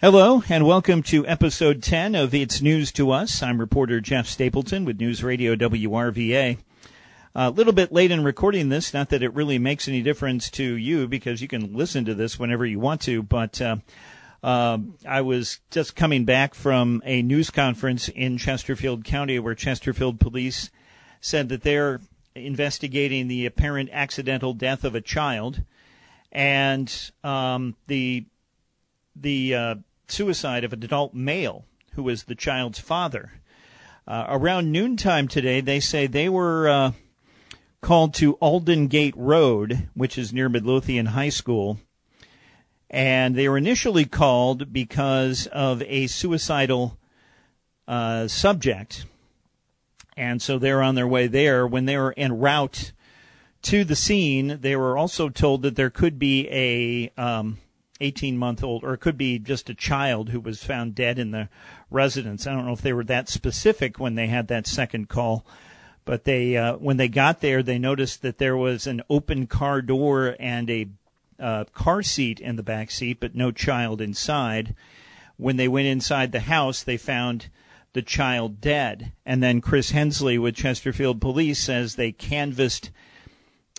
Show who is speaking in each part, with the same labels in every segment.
Speaker 1: Hello, and welcome to episode 10 of It's News to Us. I'm reporter Jeff Stapleton with News Radio WRVA. A little bit late in recording this, not that it really makes any difference to you because you can listen to this whenever you want to, but uh, uh, I was just coming back from a news conference in Chesterfield County where Chesterfield police said that they're investigating the apparent accidental death of a child. And um, the the uh, suicide of an adult male who was the child's father. Uh, around noontime today, they say they were uh, called to Alden Gate Road, which is near Midlothian High School. And they were initially called because of a suicidal uh, subject. And so they're on their way there. When they were en route to the scene, they were also told that there could be a um, 18 month old, or it could be just a child who was found dead in the residence. I don't know if they were that specific when they had that second call, but they, uh, when they got there, they noticed that there was an open car door and a uh, car seat in the back seat, but no child inside. When they went inside the house, they found the child dead. And then Chris Hensley with Chesterfield Police says they canvassed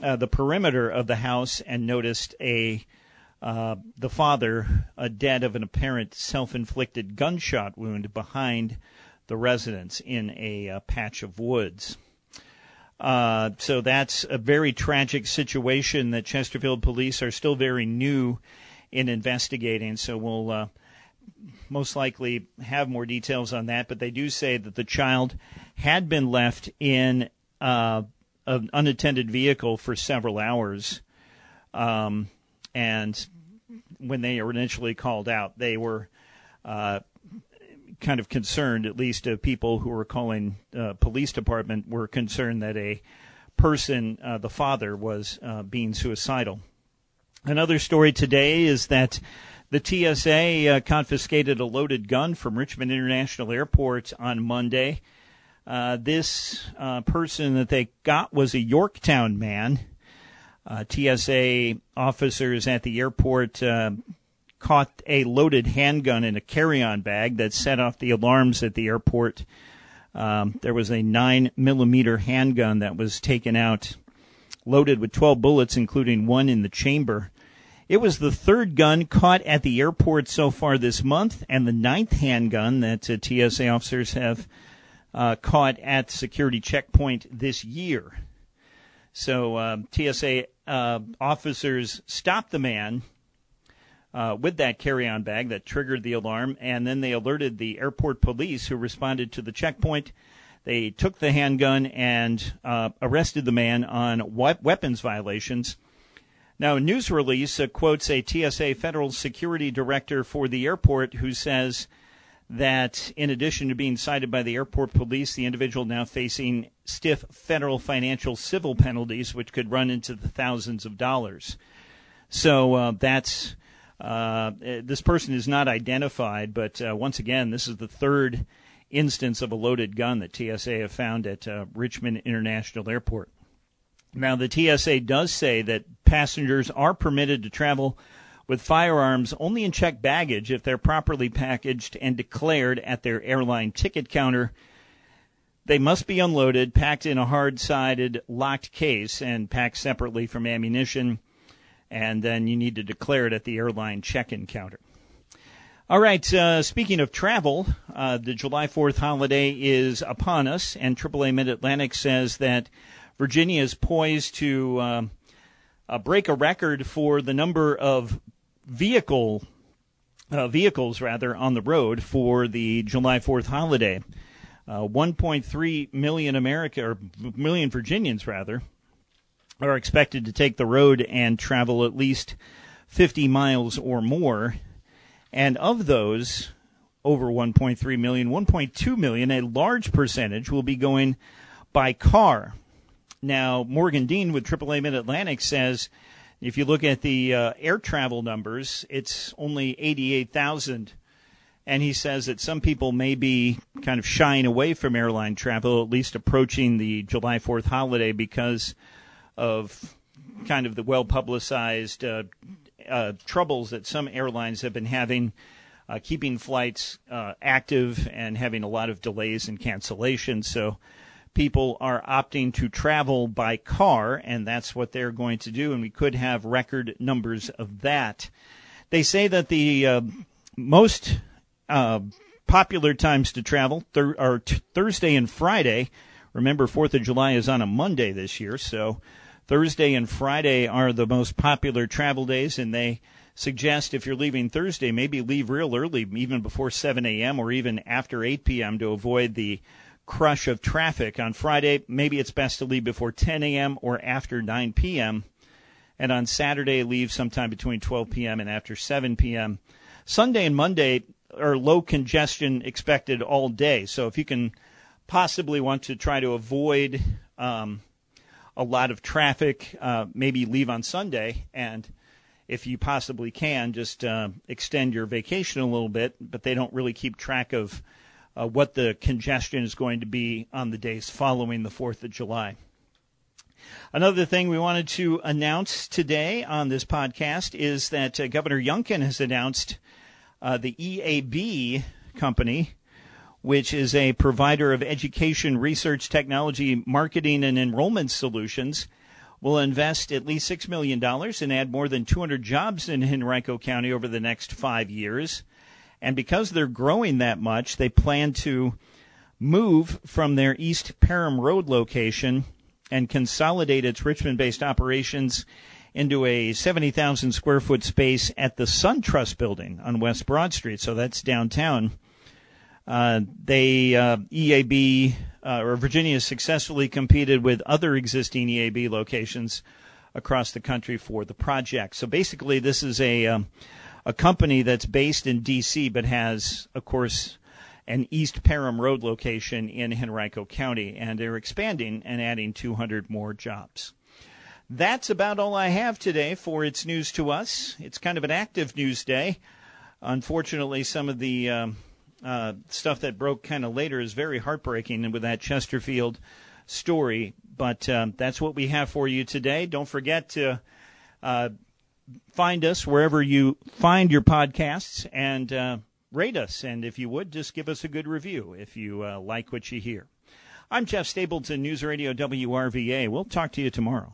Speaker 1: uh, the perimeter of the house and noticed a uh, the father dead of an apparent self-inflicted gunshot wound behind the residence in a uh, patch of woods. Uh, so that's a very tragic situation that Chesterfield police are still very new in investigating. So we'll uh, most likely have more details on that. But they do say that the child had been left in uh, an unattended vehicle for several hours. Um, and when they were initially called out, they were uh, kind of concerned, at least uh, people who were calling uh, police department were concerned that a person, uh, the father, was uh, being suicidal. Another story today is that the TSA uh, confiscated a loaded gun from Richmond International Airport on Monday. this person that they got was a Yorktown man uh, TSA officers at the airport uh, caught a loaded handgun in a carry-on bag that set off the alarms at the airport. Um, there was a nine millimeter handgun that was taken out, loaded with 12 bullets, including one in the chamber. It was the third gun caught at the airport so far this month, and the ninth handgun that uh, TSA officers have uh, caught at security checkpoint this year. So uh, TSA uh, officers stopped the man uh, with that carry-on bag that triggered the alarm, and then they alerted the airport police, who responded to the checkpoint. They took the handgun and uh, arrested the man on weapons violations. Now, a news release uh, quotes a TSA federal security director for the airport who says that in addition to being cited by the airport police, the individual now facing stiff federal financial civil penalties, which could run into the thousands of dollars. So uh, that's uh, this person is not identified, but uh, once again, this is the third instance of a loaded gun that TSA have found at uh, Richmond International Airport. Now, the TSA does say that passengers are permitted to travel with firearms only in checked baggage if they're properly packaged and declared at their airline ticket counter. They must be unloaded, packed in a hard sided locked case, and packed separately from ammunition. And then you need to declare it at the airline check in counter. All right, uh, speaking of travel, uh, the July 4th holiday is upon us, and AAA Mid Atlantic says that Virginia is poised to uh, uh, break a record for the number of vehicle uh, vehicles rather on the road for the July 4th holiday. Uh, 1.3 million America or million Virginians rather are expected to take the road and travel at least 50 miles or more. And of those, over 1.3 million, 1.2 million, a large percentage will be going by car. Now, Morgan Dean with AAA Mid Atlantic says if you look at the uh, air travel numbers, it's only 88,000. And he says that some people may be kind of shying away from airline travel, at least approaching the July 4th holiday, because of kind of the well publicized uh, uh, troubles that some airlines have been having. Uh, keeping flights uh, active and having a lot of delays and cancellations. So people are opting to travel by car, and that's what they're going to do. And we could have record numbers of that. They say that the uh, most uh, popular times to travel are t- Thursday and Friday. Remember, Fourth of July is on a Monday this year, so Thursday and Friday are the most popular travel days, and they suggest if you're leaving Thursday, maybe leave real early, even before 7 a.m. or even after 8 p.m. to avoid the crush of traffic. On Friday, maybe it's best to leave before 10 a.m. or after 9 p.m. And on Saturday, leave sometime between 12 p.m. and after 7 p.m. Sunday and Monday are low congestion expected all day. So if you can possibly want to try to avoid um, a lot of traffic, uh, maybe leave on Sunday and if you possibly can, just uh, extend your vacation a little bit, but they don't really keep track of uh, what the congestion is going to be on the days following the 4th of July. Another thing we wanted to announce today on this podcast is that uh, Governor Youngkin has announced uh, the EAB company, which is a provider of education, research, technology, marketing, and enrollment solutions, will invest at least $6 million and add more than 200 jobs in Henrico County over the next five years. And because they're growing that much, they plan to move from their East Parham Road location and consolidate its Richmond based operations into a 70,000 square foot space at the SunTrust building on West Broad Street. So that's downtown. Uh, they, uh, EAB, uh, or Virginia successfully competed with other existing EAB locations across the country for the project. So basically, this is a, um, a company that's based in D.C. but has, of course, an East Parham Road location in Henrico County, and they're expanding and adding 200 more jobs. That's about all I have today for its news to us. It's kind of an active news day. Unfortunately, some of the um, uh, stuff that broke kind of later is very heartbreaking, with that Chesterfield story. But um, that's what we have for you today. Don't forget to uh, find us wherever you find your podcasts and uh, rate us. And if you would, just give us a good review if you uh, like what you hear. I'm Jeff Stapleton, News Radio WRVA. We'll talk to you tomorrow.